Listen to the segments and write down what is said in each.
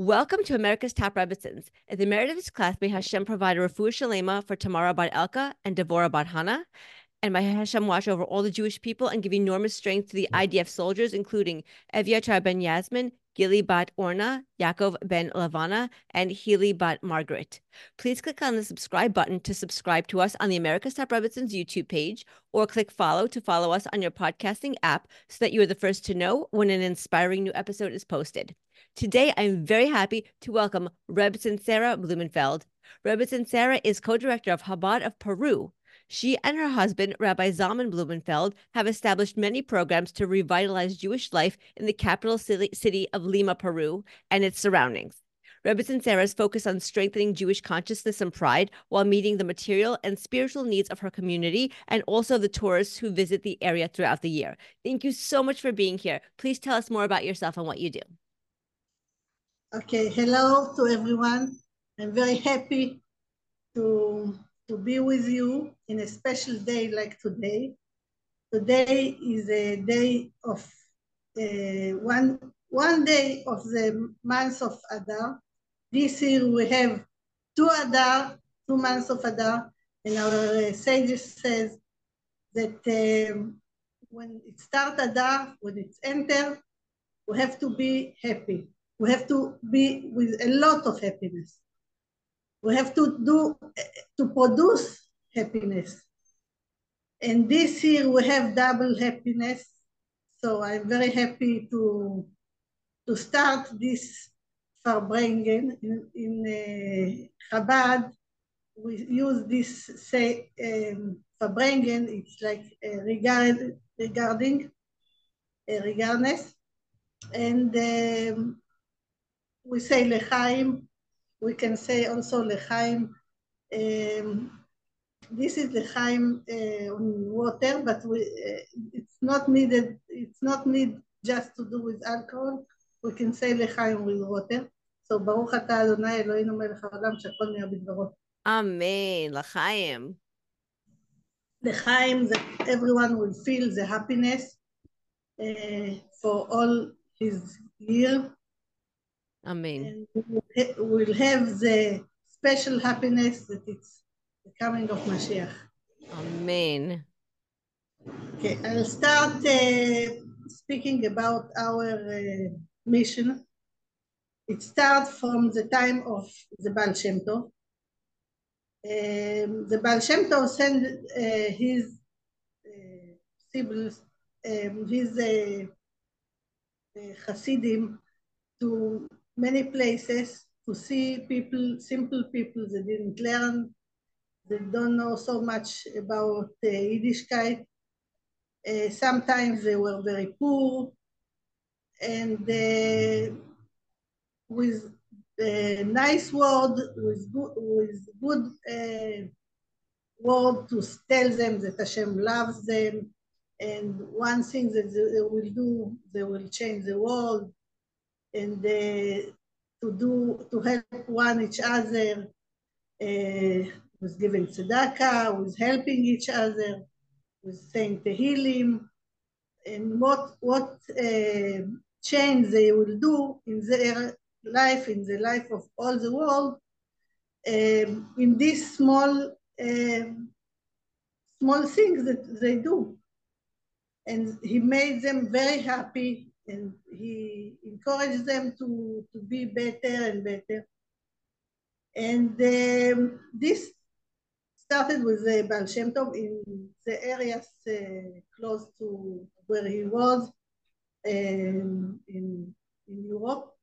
Welcome to America's Top Rebbetzins. At the merit of this class, may Hashem provide a refuah shalema for Tamara Bat Elka and Devorah Bat Hana. And may Hashem watch over all the Jewish people and give enormous strength to the IDF soldiers, including Eviatar ben Yasmin, Gili Bat Orna, Yaakov ben Lavana, and Healy Bat Margaret. Please click on the subscribe button to subscribe to us on the America's Top Rebbetzins YouTube page, or click follow to follow us on your podcasting app so that you are the first to know when an inspiring new episode is posted. Today, I'm very happy to welcome Rebbetzin Sara Blumenfeld. Rebbetzin Sara is co-director of Chabad of Peru. She and her husband, Rabbi Zalman Blumenfeld, have established many programs to revitalize Jewish life in the capital city of Lima, Peru, and its surroundings. Rebbetzin Sara's focus on strengthening Jewish consciousness and pride while meeting the material and spiritual needs of her community and also the tourists who visit the area throughout the year. Thank you so much for being here. Please tell us more about yourself and what you do. Okay, hello to everyone. I'm very happy to, to be with you in a special day like today. Today is a day of uh, one, one day of the month of Adar. This year we have two Adar, two months of Adar, and our uh, sages says that um, when it starts Adar, when it's enter, we have to be happy we have to be with a lot of happiness. We have to do to produce happiness. And this year we have double happiness. So I'm very happy to to start this Farbrengen in, in uh, Chabad. We use this say um, Farbrengen. It's like uh, regard regarding uh, regardness, and um, we say lechaim. We can say also lechaim. Um, this is lechaim uh, on water, but we, uh, it's not needed. It's not need just to do with alcohol. We can say lechaim with water. So ברוך אתה אדוני אלוהינו מלך העולם שהכל נהיה בדברו. Amen. L'chaim. L'chaim, that everyone will feel the happiness uh, for all his year Amen. And we'll have the special happiness that it's the coming of Mashiach. Amen. Okay, I'll start uh, speaking about our uh, mission. It starts from the time of the Baal Shem Tov. Um, the Baal Shem Tov sent uh, his uh, siblings, um, his uh, uh, Hasidim to many places to see people, simple people that didn't learn, they don't know so much about uh, Yiddishkeit. Uh, sometimes they were very poor, and uh, with a nice word, with good, with good uh, word to tell them that Hashem loves them, and one thing that they will do, they will change the world, and to do to help one each other uh, with giving tzedakah, with helping each other, with saying tehillim, and what what uh, change they will do in their life, in the life of all the world, um, in these small small things that they do. And he made them very happy and he encouraged them to, to be better and better. And um, this started with the Baal Shem Tov in the areas uh, close to where he was um, in, in Europe.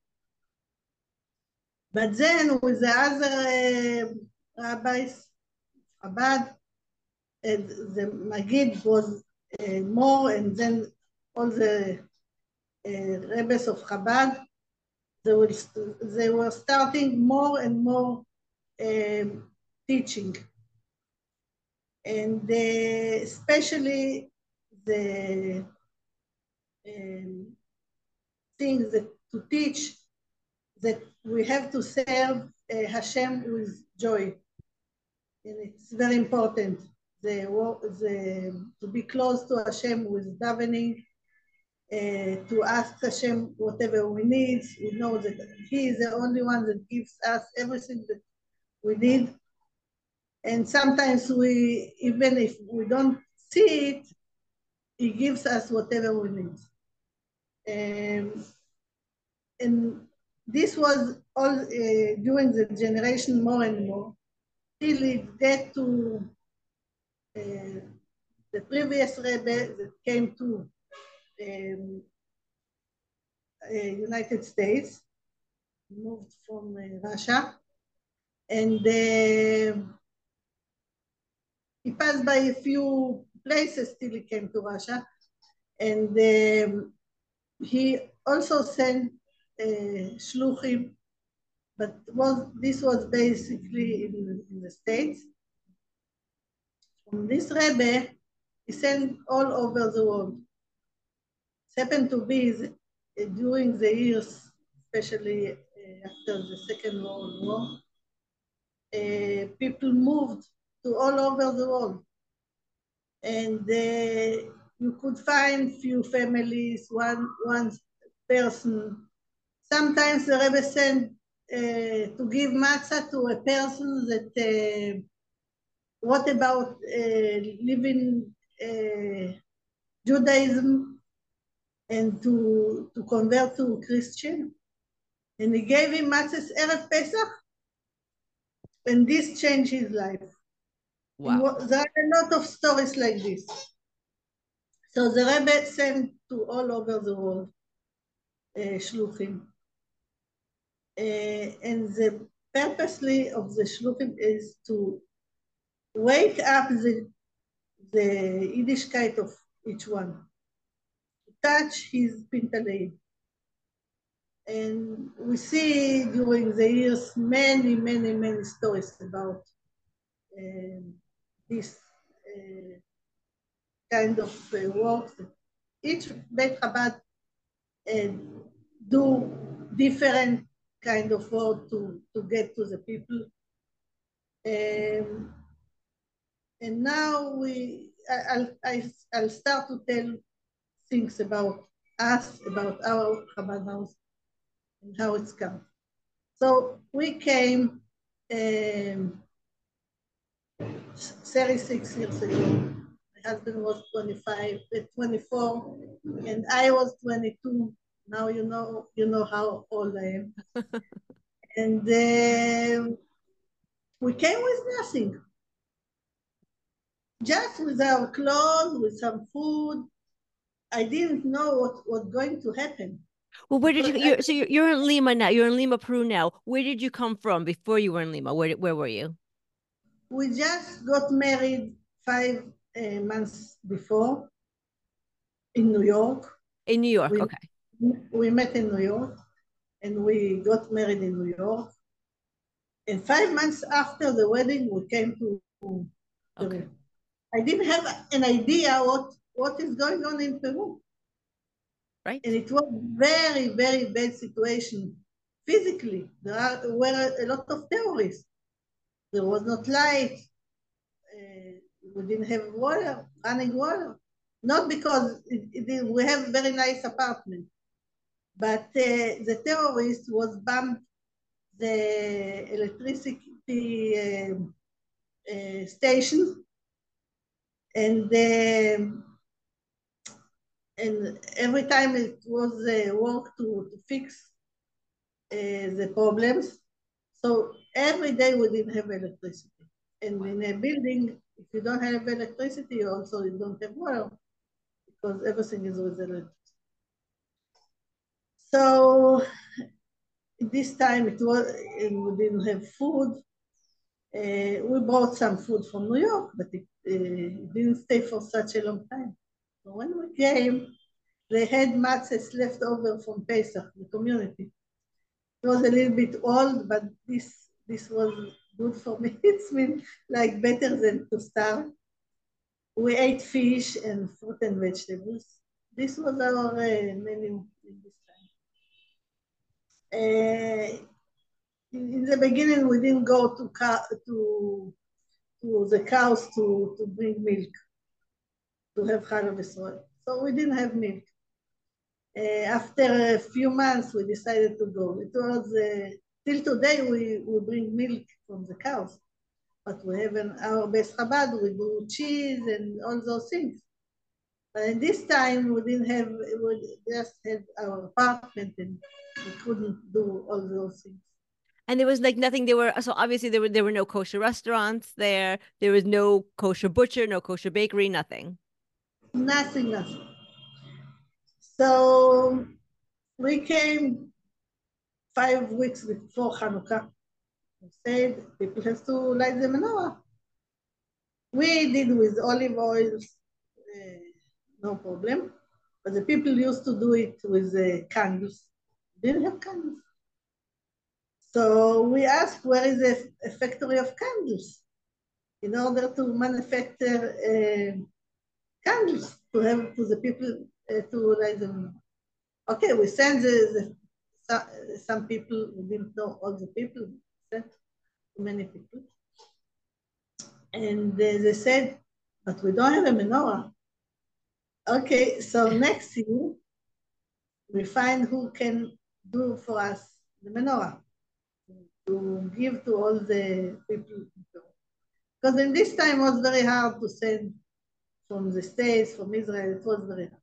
But then with the other uh, rabbis, Chabad, and the Magid was uh, more, and then all the uh, Rebbes of Chabad, they, will, they were starting more and more um, teaching. And uh, especially the um, things that to teach that we have to serve uh, Hashem with joy. And it's very important the, the, to be close to Hashem with davening uh, to ask Hashem whatever we need. We know that He is the only one that gives us everything that we need. And sometimes we, even if we don't see it, He gives us whatever we need. Um, and this was all uh, during the generation more and more, till it get to uh, the previous Rebbe that came to um, uh, United States, moved from uh, Russia, and uh, he passed by a few places till he came to Russia, and um, he also sent uh, shluchim, but was this was basically in, in the States. From this Rebbe, he sent all over the world. It happened to be uh, during the years, especially uh, after the Second World War, uh, people moved to all over the world. And uh, you could find few families, one, one person. Sometimes the Rebbe sent uh, to give matzah to a person that, uh, what about living Judaism and to, to convert to Christian? And he gave him matzahs Erev Pesach, and this changed his life. Wow. There are a lot of stories like this. So the Rebbe sent to all over the world uh, shluchim. Uh, and the purposely of the shluchim is to wake up the, the Yiddishkeit of each one, touch his pintaleim. And we see during the years many, many, many stories about um, this uh, kind of uh, work. Each Beit Chabad uh, do different kind of work to, to get to the people. Um, and now we, I, I'll, I'll start to tell things about us, about our Chabad house, and how it's come. So we came um, 36 years ago My husband was 25, uh, 24, and I was 22. Now you know you know how old I am. and uh, we came with nothing, just with our clothes, with some food. I didn't know what was going to happen. Well, where did you? You're, so you're, you're in Lima now. You're in Lima, Peru now. Where did you come from before you were in Lima? Where where were you? We just got married five uh, months before in New York. In New York, we, okay. We met in New York and we got married in New York. And five months after the wedding, we came to Peru. Okay. I didn't have an idea what, what is going on in Peru. Right. And it was very, very bad situation physically. There are, were a lot of terrorists. There was not light. Uh, we didn't have water, running water. Not because it, it, we have very nice apartment, but uh, the terrorist was bombed the electricity uh, uh, station and um, and every time it was uh, work to, to fix uh, the problems. So every day we didn't have electricity. And in a building, if you don't have electricity, also you don't have water because everything is with electricity. So this time it was, we didn't have food. Uh, we brought some food from New York, but it, uh, it, didn't stay for such a long time. When we came, they had matzahs left over from Pesach, the community. It was a little bit old, but this this was good for me. It's been like better than to starve. We ate fish and fruit and vegetables. This was our uh, menu in this time. Uh, in, in, the beginning, we didn't go to to to the cows to, to bring milk, to have Chalav Israel. So we didn't have milk. Uh, after a few months, we decided to go. It was uh, till today we, we bring milk from the cows, but we have in our Beit Chabad, we do cheese and all those things. But this time, we didn't have, we just had our apartment and we couldn't do all those things. And there was like nothing. There were so obviously there were there were no kosher restaurants there. There was no kosher butcher, no kosher bakery, nothing. Nothing, nothing. So we came five weeks before Hanukkah. We said people have to light the menorah. We did with olive oil, uh, no problem. But the people used to do it with uh, candles. Didn't have candles. So we asked where is a, a factory of candles in order to manufacture uh, candles to have to the people uh, to light them. Okay, we sent the, the some, people, we didn't know all the people, sent many people. And uh, they said, but we don't have a menorah. Okay, so next year, we find who can do for us the menorah to give to all the people. Because in this time was very hard to send from the States, from Israel, it was very hard.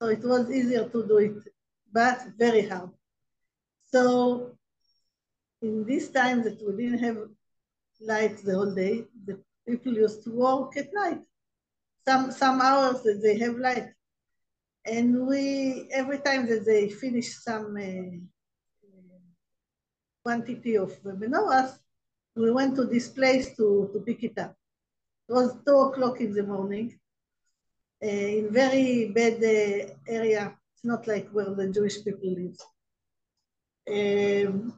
So it was easier to do it, but very hard. So in this time that we didn't have light the whole day, the people used to work at night. Some some hours that they have light. And we every time that they finish some uh, quantity of menorahs, we went to this place to, to pick it up. It was two o'clock in the morning uh, in very bad uh, area. It's not like where the Jewish people live. Um,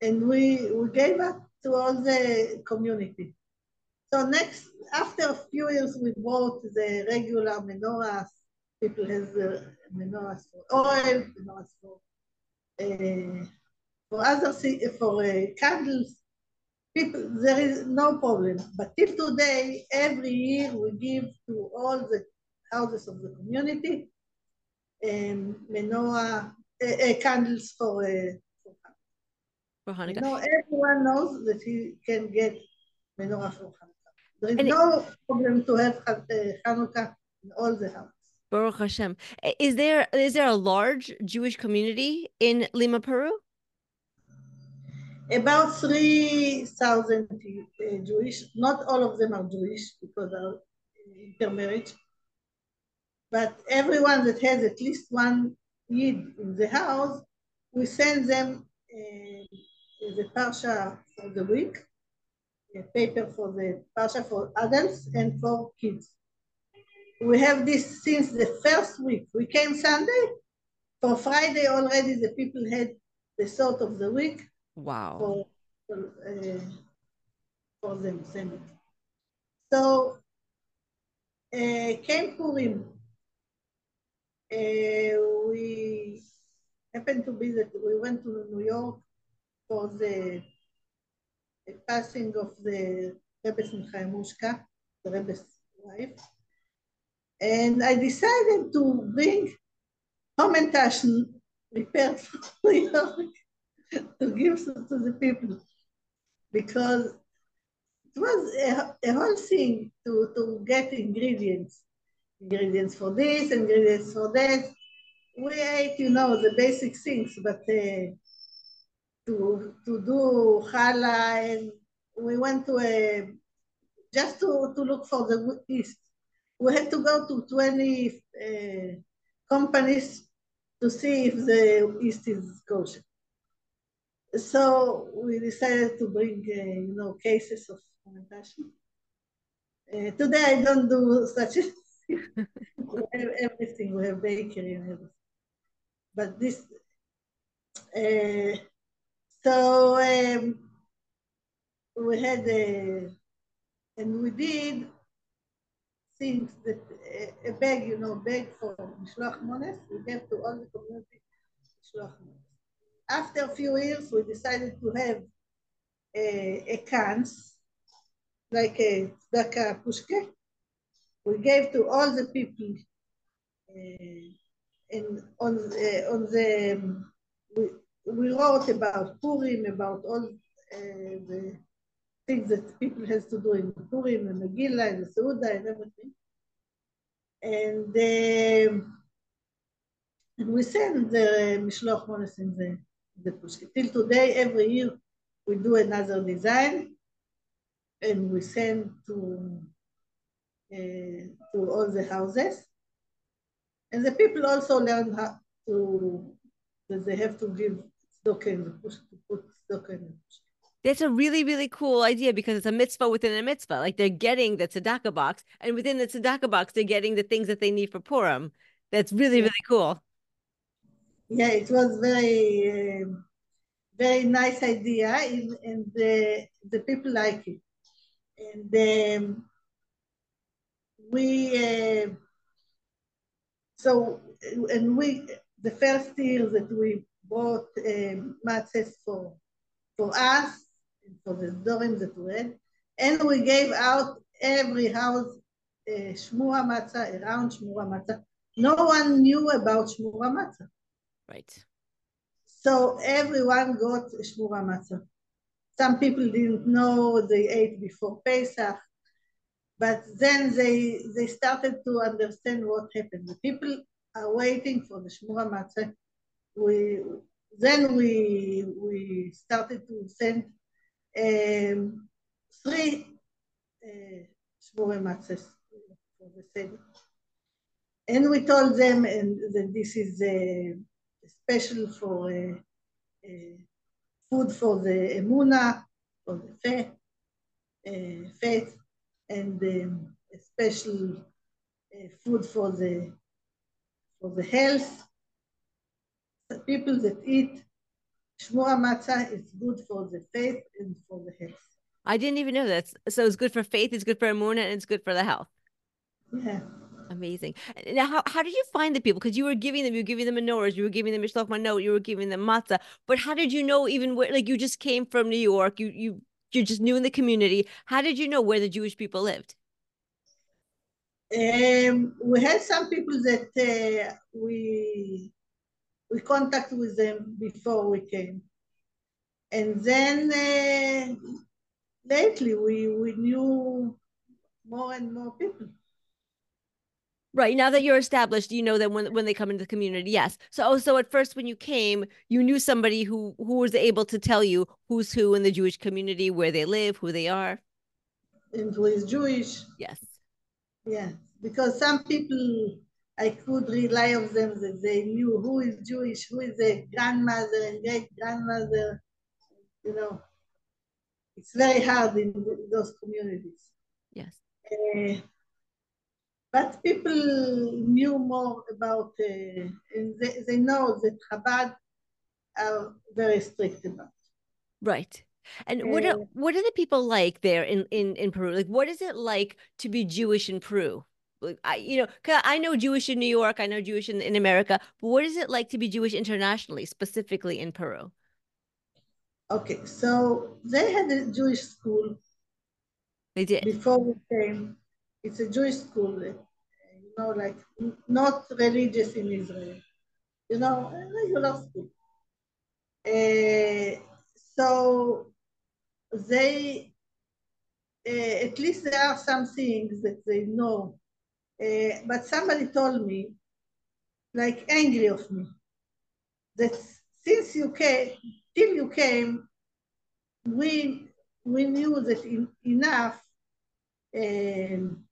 and we, we gave up to all the community. So next, after a few years, we bought the regular menorahs. People have the menorahs for oil, menorahs for uh, for other for uh, candles, people there is no problem. But till today, every year we give to all the houses of the community um, menorah uh, uh, candles for uh, for Hanukkah. Know, everyone knows that he can get menorah for Hanukkah. There is And it- no problem to have uh, Hanukkah in all the houses. Baruch Hashem. Is there is there a large Jewish community in Lima, Peru? About 3,000 uh, Jewish, not all of them are Jewish because are intermarriage, but everyone that has at least one Yid in the house, we send them uh, the Parsha for the week, a paper for the Parsha for adults and for kids. We have this since the first week. We came Sunday, for Friday already the people had the sort of the week, Wow. for uh, for them send. So uh, came Purim. Uh, we happened to be that we went to New York for the, the passing of the Rebbetzin Chaya Mushka, the Rebbe's wife. And I decided to bring Hamantaschen prepared for New York to give to, the people. Because it was a, a whole thing to, to get ingredients. Ingredients for this ingredients for that. We ate you know the basic things but uh, to to do challah and we went to a just to, to look for the east. We had to go to 20 uh, companies to see if the east is kosher so we decided to bring, uh, you know, cases of fermentation. Uh, today I don't do such a thing. we have everything. We have bakery and everything. But this, uh, so um, we had, a, and we did things that a, a bag, you know, bag for Mishloach Mones, we gave to all the community Mishloach Mones after a few years, we decided to have a, a cans, like a tzedakah pushke. We gave to all the people uh, and on the, on the um, we, we wrote about Purim, about all uh, the things that people has to do in Purim and Megillah and the Seudah and everything. And, uh, and we send the Mishloach Mones in the, the Pushki. Till today, every year, we do another design and we send to uh, to all the houses. And the people also learn how to that they have to give the push to put tzedakah in push. That's a really, really cool idea because it's a mitzvah within a mitzvah. Like they're getting the tzedakah box, and within the tzedakah box, they're getting the things that they need for Purim. That's really, really cool. Yeah, it was very, uh, very nice idea, and, the the people like it. And um, we, uh, so, and we, the first year that we bought um, matzahs for for us and for the dorim that we had, and we gave out every house uh, shmura matzah around shmura matzah. No one knew about shmura matzah. Right. So everyone got shmura matzah. Some people didn't know they ate before Pesach, but then they they started to understand what happened. The people are waiting for the shmura matzah. We then we we started to send um, three uh, shmura matzahs for the seder. And we told them and that this is uh, special for uh, uh, food for the emuna, for the faith, uh, faith and um, a special uh, food for the for the health. The people that eat shmura matzah is good for the faith and for the health. I didn't even know that. So it's good for faith, it's good for emuna, and it's good for the health. Yeah. Amazing. Now, how, how did you find the people? Because you were giving them, you were giving them menorahs, you were giving them mishloach manot, you were giving them matzah. But how did you know even where? Like you just came from New York, you you you're just knew in the community. How did you know where the Jewish people lived? Um, we had some people that uh, we we contact with them before we came, and then uh, lately we we knew more and more people. Right now that you're established, you know that when when they come into the community, yes. So, so at first when you came, you knew somebody who who was able to tell you who's who in the Jewish community, where they live, who they are. And who is Jewish? Yes. Yeah, because some people I could rely on them that they knew who is Jewish, who is a grandmother and great grandmother. You know, it's very hard in those communities. Yes. Uh, but people knew more about, uh, and they, they know that Chabad are very strict about. Right. And what are, Uh, what are the people like there in, in, in Peru? Like, what is it like to be Jewish in Peru? Like, I, you know, I know Jewish in New York, I know Jewish in, in America, but what is it like to be Jewish internationally, specifically in Peru? Okay, so they had a Jewish school They did. before we came. It's a Jewish school, uh, you know, like not religious in Israel, you know, a regular school. Uh, so they, uh, at least there are some things that they know. Uh, but somebody told me, like angry of me, that since you came, till you came, we we knew that in, enough um,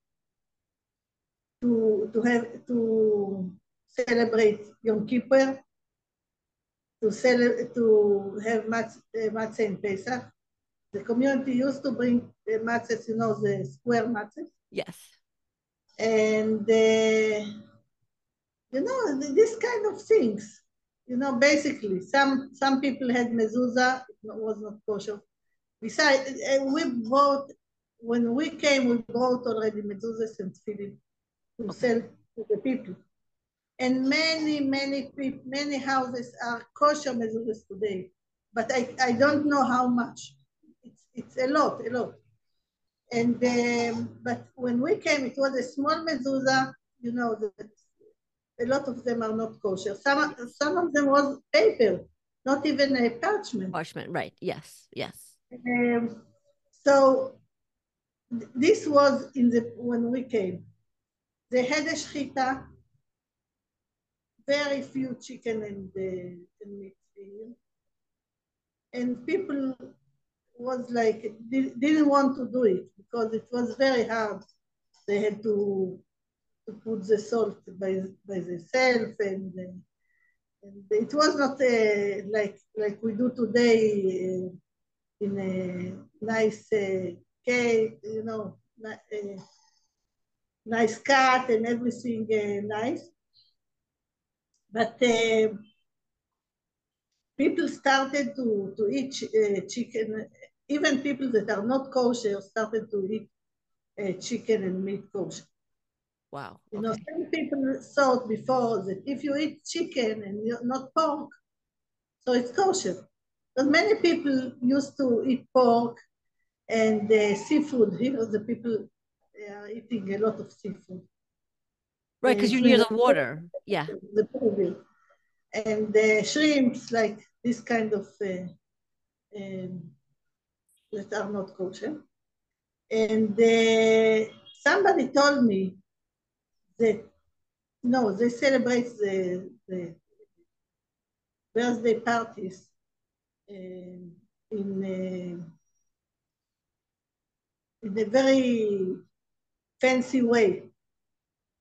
to to have to celebrate Yom Kippur, to cele- to have matz, uh, matzah in Pesach. The community used to bring uh, matzahs, you know, the square matzahs, Yes. and uh, you know th- this kind of things. You know, basically, some some people had mezuzah, it was not kosher. Besides, we bought when we came, we bought already mezuzahs and tefillin to sell to the people. And many, many people, many houses are kosher mezuzahs today, but I, I don't know how much. It's, it's a lot, a lot. And um, but when we came, it was a small mezuzah, you know, that a lot of them are not kosher. Some some of them was paper, not even a parchment. Parchment, right? Yes, yes. Um, so th- this was in the when we came. They had a shchita, very few chicken and, uh, and meat here. And people was like di- didn't want to do it because it was very hard. They had to to put the salt by by themselves and. Uh, and it was not uh, like like we do today uh, in a nice uh, cake, you know, uh, nice cut and everything uh, nice. But uh, people started to, to eat uh, chicken, even people that are not kosher started to eat uh, chicken and meat kosher. Wow. You know, some people thought before that if you eat chicken and you're not pork, so it's kosher. But many people used to eat pork and uh, seafood. Here, the people are eating a lot of seafood. Right, because Uh, you're near the water. Yeah. The Peruvian. And uh, shrimps, like this kind of uh, um, that are not kosher. And uh, somebody told me that no, they celebrate the, the birthday parties um, in uh, in a very fancy way,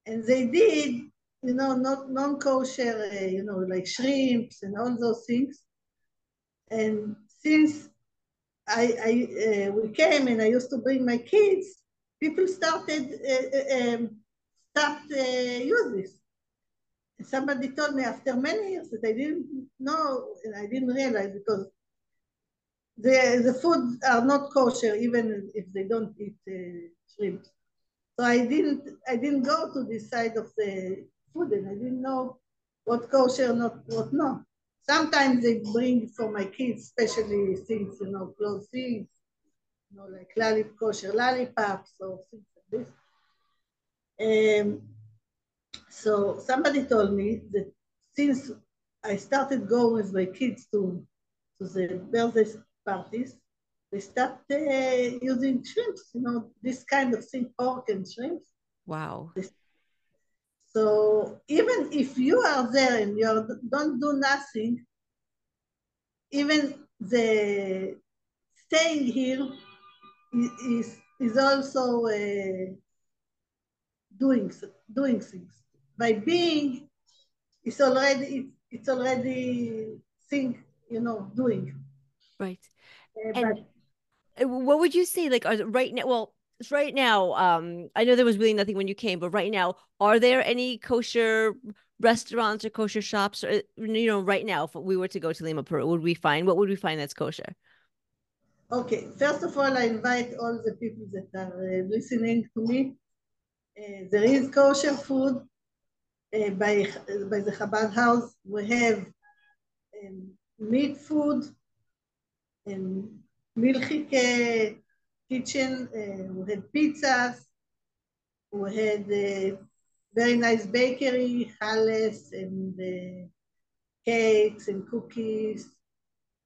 and they did, you know, not non-kosher, uh, you know, like shrimps and all those things. And since I, I uh, we came and I used to bring my kids, people started uh, um, start uh, use this. And somebody told me after many years that I didn't know and I didn't realize because the the foods are not kosher even if they don't eat uh, shrimp. So I didn't I didn't go to this side of the food and I didn't know what kosher not what not. Sometimes they bring for my kids, especially things you know, close things, you know, like lollip kosher lollipops or things like this. Um, so somebody told me that since I started going with my kids to to the birthday parties, they start uh, using shrimps, you know, this kind of thing, pork and shrimps. Wow. So even if you are there and you don't do nothing, even the staying here is, is also uh, doing doing things by being. It's already it's already thing you know doing. Right. Uh, And but What would you say, like, are right now? Well, right now, um, I know there was really nothing when you came, but right now, are there any kosher restaurants or kosher shops, or you know, right now, if we were to go to Lima, Peru, would we find what would we find that's kosher? Okay, first of all, I invite all the people that are uh, listening to me. Uh, there is kosher food uh, by, by the Chabad house. We have um, meat food and milchik uh, kitchen. Uh, we had pizzas. We had uh, very nice bakery, chales and uh, cakes and cookies.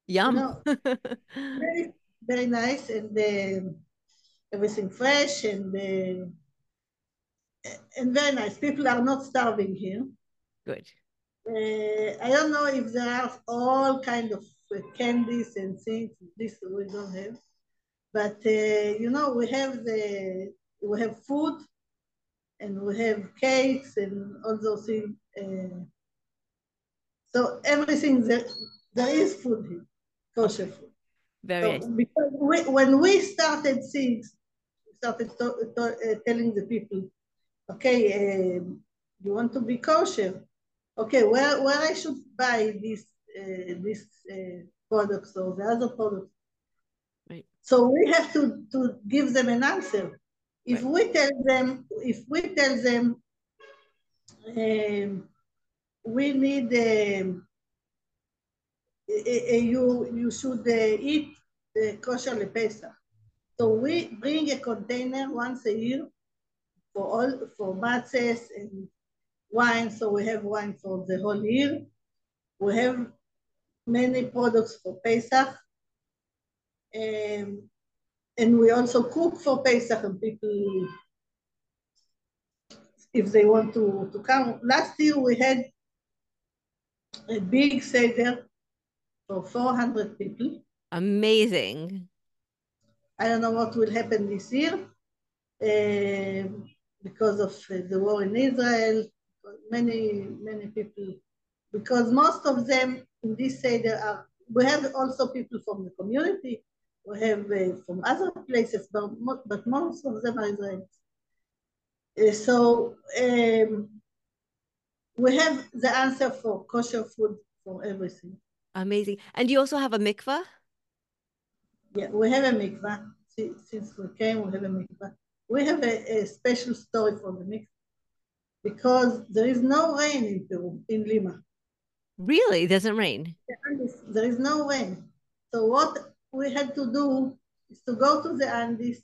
Yum. know, very, very nice and um everything fresh and uh, and very nice. People are not starving here. Good. Uh, I don't know if there are all kind of uh, candies and things. This we don't have, but uh, you know we have the we have food and we have cakes and all those things. Uh, so everything there there is food here, kosher food. Very So because we, when we started things, we started to, to, uh, telling the people, okay, um, you want to be kosher? Okay, where, where I should buy this this uh, products or the other products? Right. So we have to, to give them an answer. If Right. we tell them, if we tell them, um, we need um, uh, uh, you you should uh, eat the kosher lepesa. So we bring a container once a year for all for matzahs and wine, so we have wine for the whole year. We have many products for Pesach. Um, and we also cook for Pesach and people, if they want to, to come. Last year we had a big Seder for 400 people. Amazing. I don't know what will happen this year uh, because of uh, the war in Israel. Many, many people, because most of them in this Seder are, we have also people from the community, we have uh, from other places, but, but most of them are Israelis. Uh, so um, we have the answer for kosher food for everything. Amazing. And you also have a mikvah? Yeah, we have a mikvah. Since we came, we have a mikvah. We have a, a special story for the mikvah because there is no rain in Peru, in Lima. Really? It doesn't rain? There is no rain. So what we had to do is to go to the Andes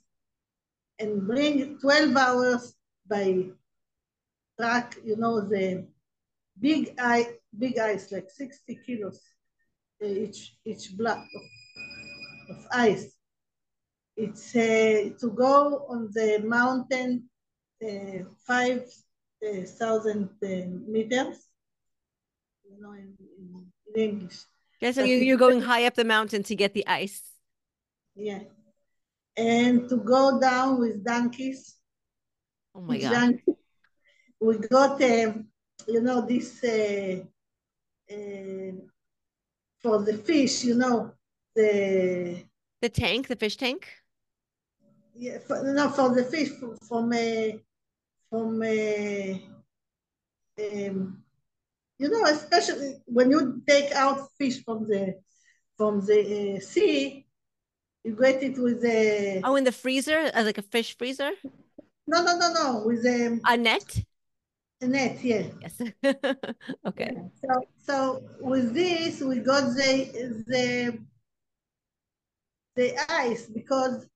and bring 12 hours by truck, you know, the big ice, big ice, like 60 kilos each, each block of, of ice. It's uh, to go on the mountain uh, 5,000 uh, meters, you know, in, in, in English. Yeah, so you, you're going high up the mountain to get the ice. Yeah. And to go down with donkeys. Oh my God. We got, um, you know, this uh, uh, for the fish, you know, the the tank, the fish tank. Yeah, for, no, for the fish from from, uh, from uh, um, you know, especially when you take out fish from the from the uh, sea, you get it with a oh in the freezer, uh, like a fish freezer. No, no, no, no, with a a net. A net, yeah. Yes. okay. Yeah. So, so with this, we got the the the ice because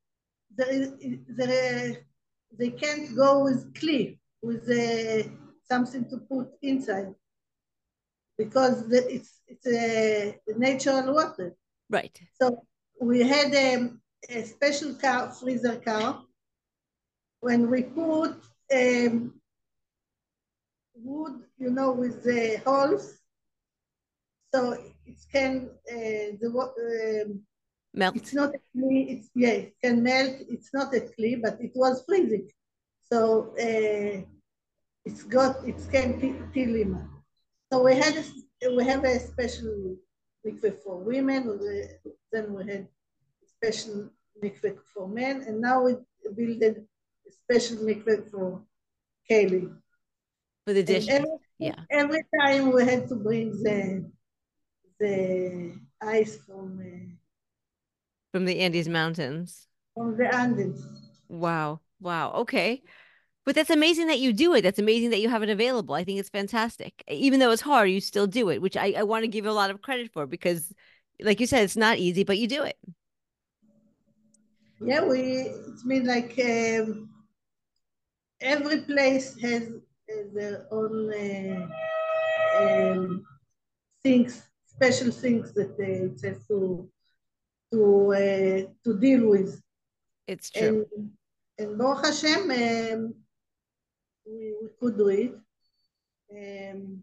there is there they can't go with clay with the something to put inside because the, it's it's a natural water. Right. So we had a, a special car, freezer car. When we put um, wood, you know, with the holes, so it can uh, the um, melt. It's not. It's yeah, it can melt. It's not a clay, but it was freezing. So uh, it's got it's can till so we had we have a special mikveh for women, then we had a special mikveh for men, and now we built a special mikveh for keilim. For the dish, every, yeah. Every time we had to bring the the ice from uh, from the Andes Mountains. From the Andes. Wow! Wow! Okay. But that's amazing that you do it. That's amazing that you have it available. I think it's fantastic. Even though it's hard, you still do it, which I, I want to give you a lot of credit for because, like you said, it's not easy, but you do it. Yeah, we, it's mean like um, every place has, has their own uh, um, things, special things that they have to, to, uh, to deal with. It's true. And, and Baruch Hashem, um, we, we could do it. Um,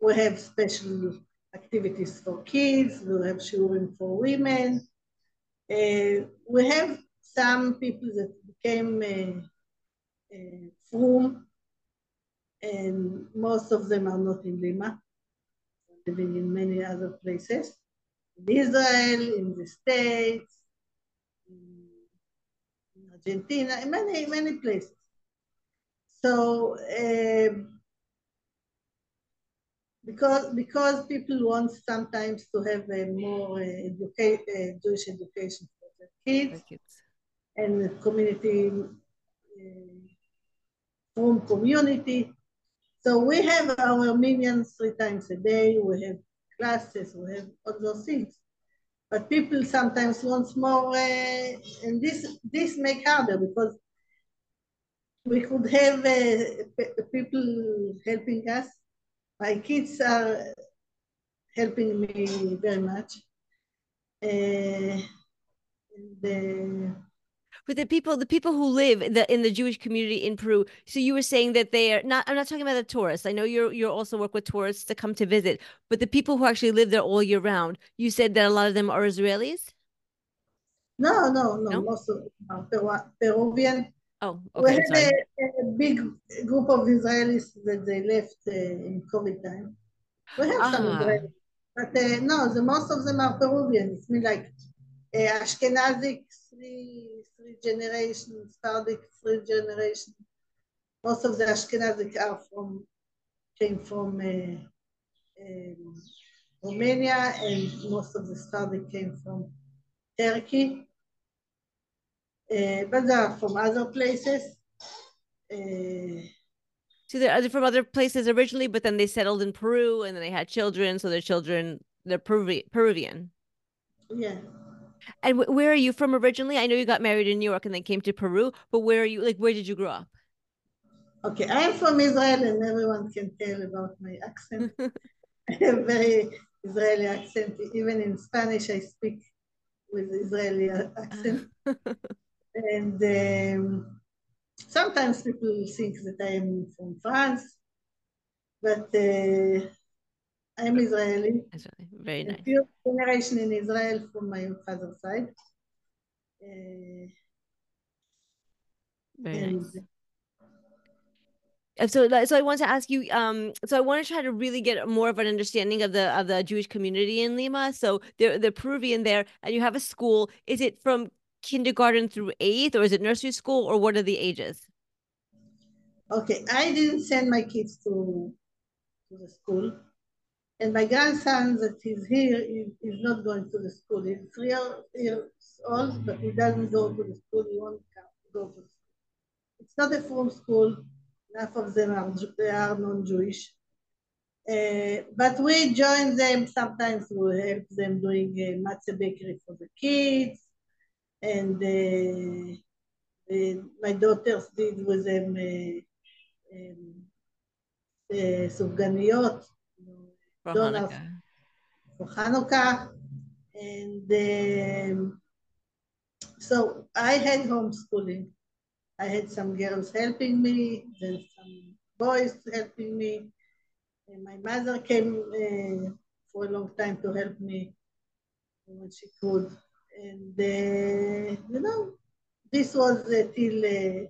we have special activities for kids, we have shiurim for women. Uh, we have some people that became uh, uh, from, and most of them are not in Lima, living in many other places. In Israel, in the States, in Argentina, in many, many places. So um, because because people want sometimes to have a more uh, educate, uh, Jewish education for their kids, kids. and community uh, from community. So we have our minyans three times a day. We have classes. We have all those things. But people sometimes want more, uh, and this this make harder because we could have uh, people helping us. My kids are helping me very much. Uh, the but the people the people who live in the in the Jewish community in Peru. So you were saying that they are not. I'm not talking about the tourists. I know you're you also work with tourists to come to visit, but the people who actually live there all year round. You said that a lot of them are Israelis. No, no, no. no? Most of them are Peruvian. Oh, okay. We had a, a, big group of Israelis that they left uh, in COVID time. We have ah. some Israelis, but uh, no, the most of them are Peruvian. It's mean like uh, Ashkenazic three three generations, Sephardic three generations. Most of the Ashkenazic are from came from uh, um, Romania, and most of the Sephardic came from Turkey. Uh, but they are from other places. Uh, so they're from other places originally, but then they settled in Peru, and then they had children. So their children, they're Peruvian. Yeah. And wh- where are you from originally? I know you got married in New York and then came to Peru, but where are you? Like, where did you grow up? Okay, I am from Israel, and everyone can tell about my accent. Very Israeli accent. Even in Spanish, I speak with Israeli accent. and um, sometimes people think that I am from France, but uh, I'm Israeli. Israeli. Very nice. Few generation in Israel from my father's side. Uh, Very nice. So, so I want to ask you. Um, so I want to try to really get more of an understanding of the of the Jewish community in Lima. So they're the Peruvian there, and you have a school. Is it from kindergarten through eighth, or is it nursery school, or what are the ages? Okay, I didn't send my kids to to the school. And my grandson that is here is, is not going to the school. He's three years old, but he doesn't go to the school. He won't go to school. It's not a full school. Enough of them are, they are non-Jewish. Uh, but we join them sometimes. We help them doing a matzah bakery for the kids, and uh, uh, my daughters did with them uh, um, uh, סופגניות, for Hanukkah. For Hanukkah. And um, so I had homeschooling. I had some girls helping me, then some boys helping me. And my mother came uh, for a long time to help me when she could. And, you know, this was till uh,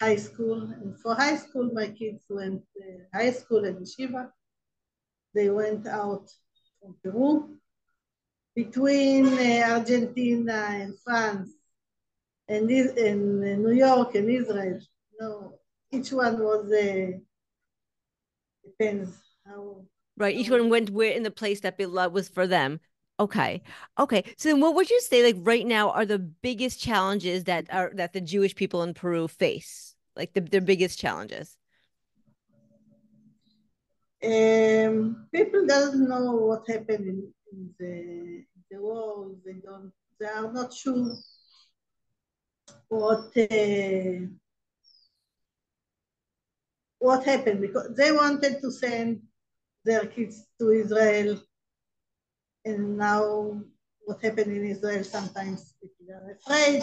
high school. And for high school, my kids went uh, high school at Yeshiva they went out from Peru. Between uh, Argentina and France and, and uh, New York and Israel, no, each one was, uh, depends how. Right, each one went where in the place that Billa was for them. Okay. Okay. So then what would you say like right now are the biggest challenges that are that the Jewish people in Peru face? Like the, their biggest challenges? Um, people doesn't know what happened in, the, the. They don't. They are not sure what uh, what happened because they wanted to send their kids to Israel, and now what happened in Israel sometimes people are afraid.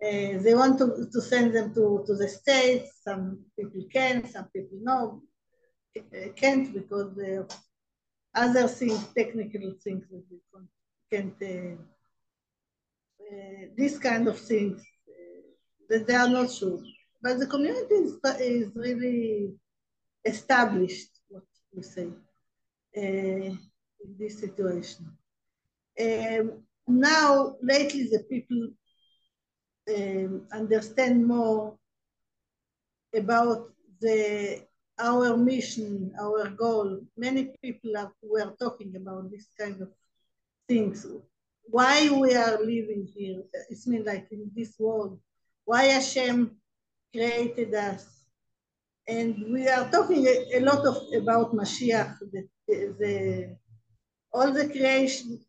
Uh, they want to, to send them to, to the States. Some people can, some people no can't because the other things, technical things that can't, uh, uh, this kind of things that they are not sure. But the community is, is really established, what we say, this situation. Um, now, lately, the people um, understand more about the our mission, our goal. Many people are, were talking about this kind of things. Why we are living here? It's mean like in this world. Why Hashem created us? And we are talking a, a lot of about Mashiach, the, the, all the creation.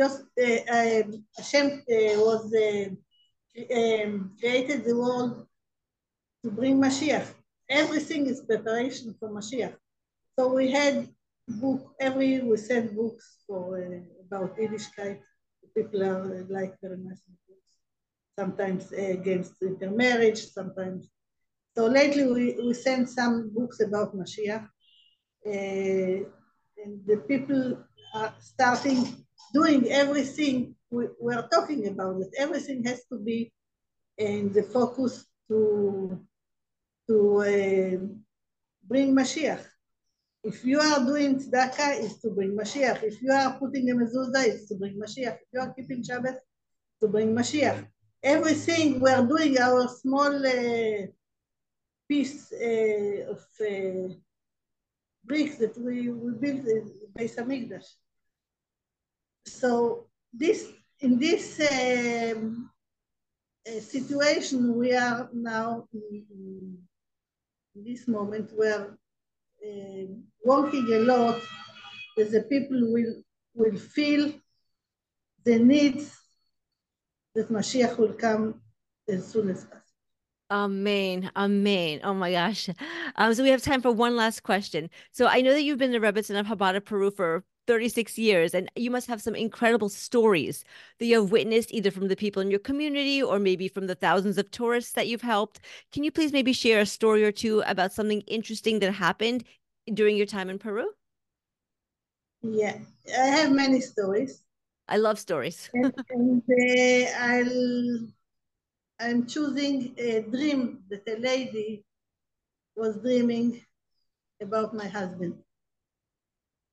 Just uh, um, Hashem uh, was uh, um, created the world to bring Mashiach. Everything is preparation for Mashiach. So we had book every we send books for uh, about Yiddishkeit. People are uh, like very much books. Sometimes uh, against intermarriage, sometimes. So lately we, we send some books about Mashiach. Uh, and the people are starting doing everything we, we are talking about it. Everything has to be in the focus to to uh, bring Mashiach. If you are doing tzedakah, it's to bring Mashiach. If you are putting a mezuzah, it's to bring Mashiach. If you are keeping Shabbat, to bring Mashiach. Everything we are doing our small uh, piece uh, of uh, bricks that we, we built in Beis Hamikdash. So this in this um, uh, situation we are now in, in, this moment where uh, working a lot, the people will will feel the needs that Mashiach will come as soon as possible. Amen. Amen. Oh my gosh. Um, so we have time for one last question. So I know that you've been the Rebbetzin of Chabad Peru for 36 years, and you must have some incredible stories that you have witnessed either from the people in your community or maybe from the thousands of tourists that you've helped. Can you please maybe share a story or two about something interesting that happened during your time in Peru? Yeah, I have many stories. I love stories. and, and uh, I'll, I'm choosing a dream that a lady was dreaming about my husband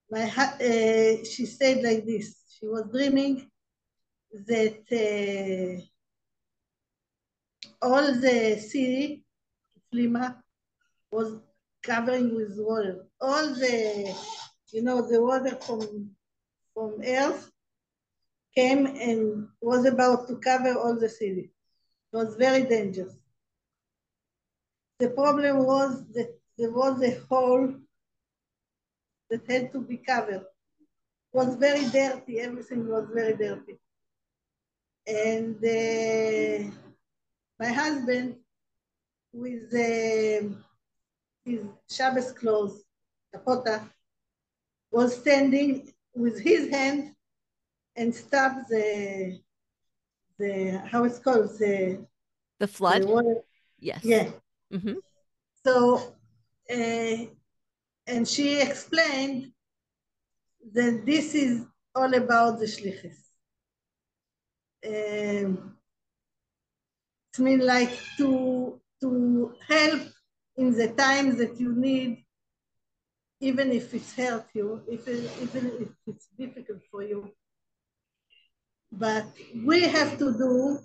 my, uh, she said like this, she was dreaming that uh, all the city, Lima, was covering with water. All the, you know, the water from, from earth came and was about to cover all the city. It was very dangerous. The problem was that there was a hole that had to be covered. It was very dirty, everything was very dirty. And uh, my husband, with uh, his Shabbos clothes, kapota, was standing with his hand and stopped the, the how it's called, the, the flood? The water. Yes. Yeah. Mm-hmm. So uh, and she explained that this is all about the shlichus. Um, it means like to to help in the times that you need, even if it's hurt you, if it, even if it's difficult for you. But we have to do.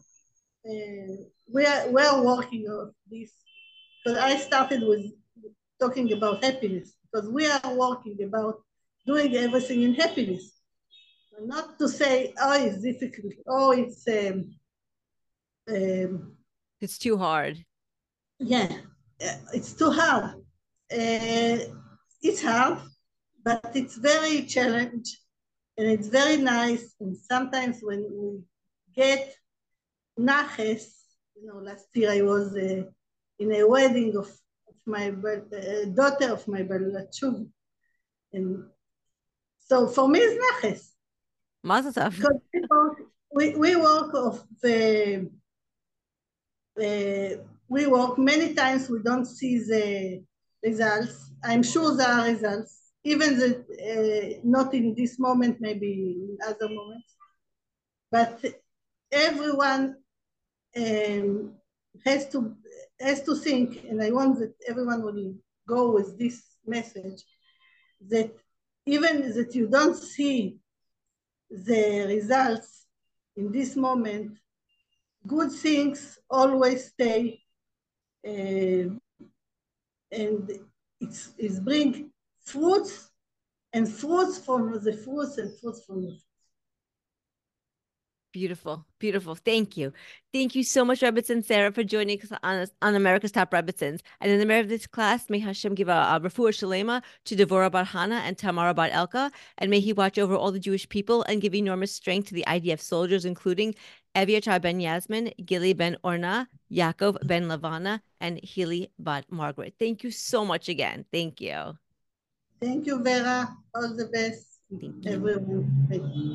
Uh, we are we are working on this. Because I started with talking about happiness because we are working about doing everything in happiness. Not to say, oh, it's difficult, oh, it's um, um, it's too hard. Yeah, uh, it's too hard. Uh, it's hard, but it's very challenge, and it's very nice. And sometimes when we get naches, you know, last year I was uh, in a wedding of my uh, daughter of my Balachuv. And so for me, it's naches. Because we work, we, we work of the, uh, we work many times, we don't see the results. I'm sure there are results, even the, uh, not in this moment, maybe in other moments. But everyone um, has to has to think, and I want that everyone will go with this message, that even that you don't see the results in this moment, good things always stay, uh, and it's, it's bring fruits and fruits from the fruits and fruits from the fruits. Beautiful, beautiful. Thank you. Thank you so much, Rebbetzin Sara, for joining us on, on America's Top Rebbetzins. And in the merit of this class, may Hashem give a, a refuah shalema to Devorah Bar Hana and Tamara Bar Elka, and may he watch over all the Jewish people and give enormous strength to the IDF soldiers, including Eviatar ben Yasmin, Gili ben Orna, Yaakov ben Lavana, and Healy bat Margaret. Thank you so much again. Thank you. Thank you, Vera. All the best, Thank everyone.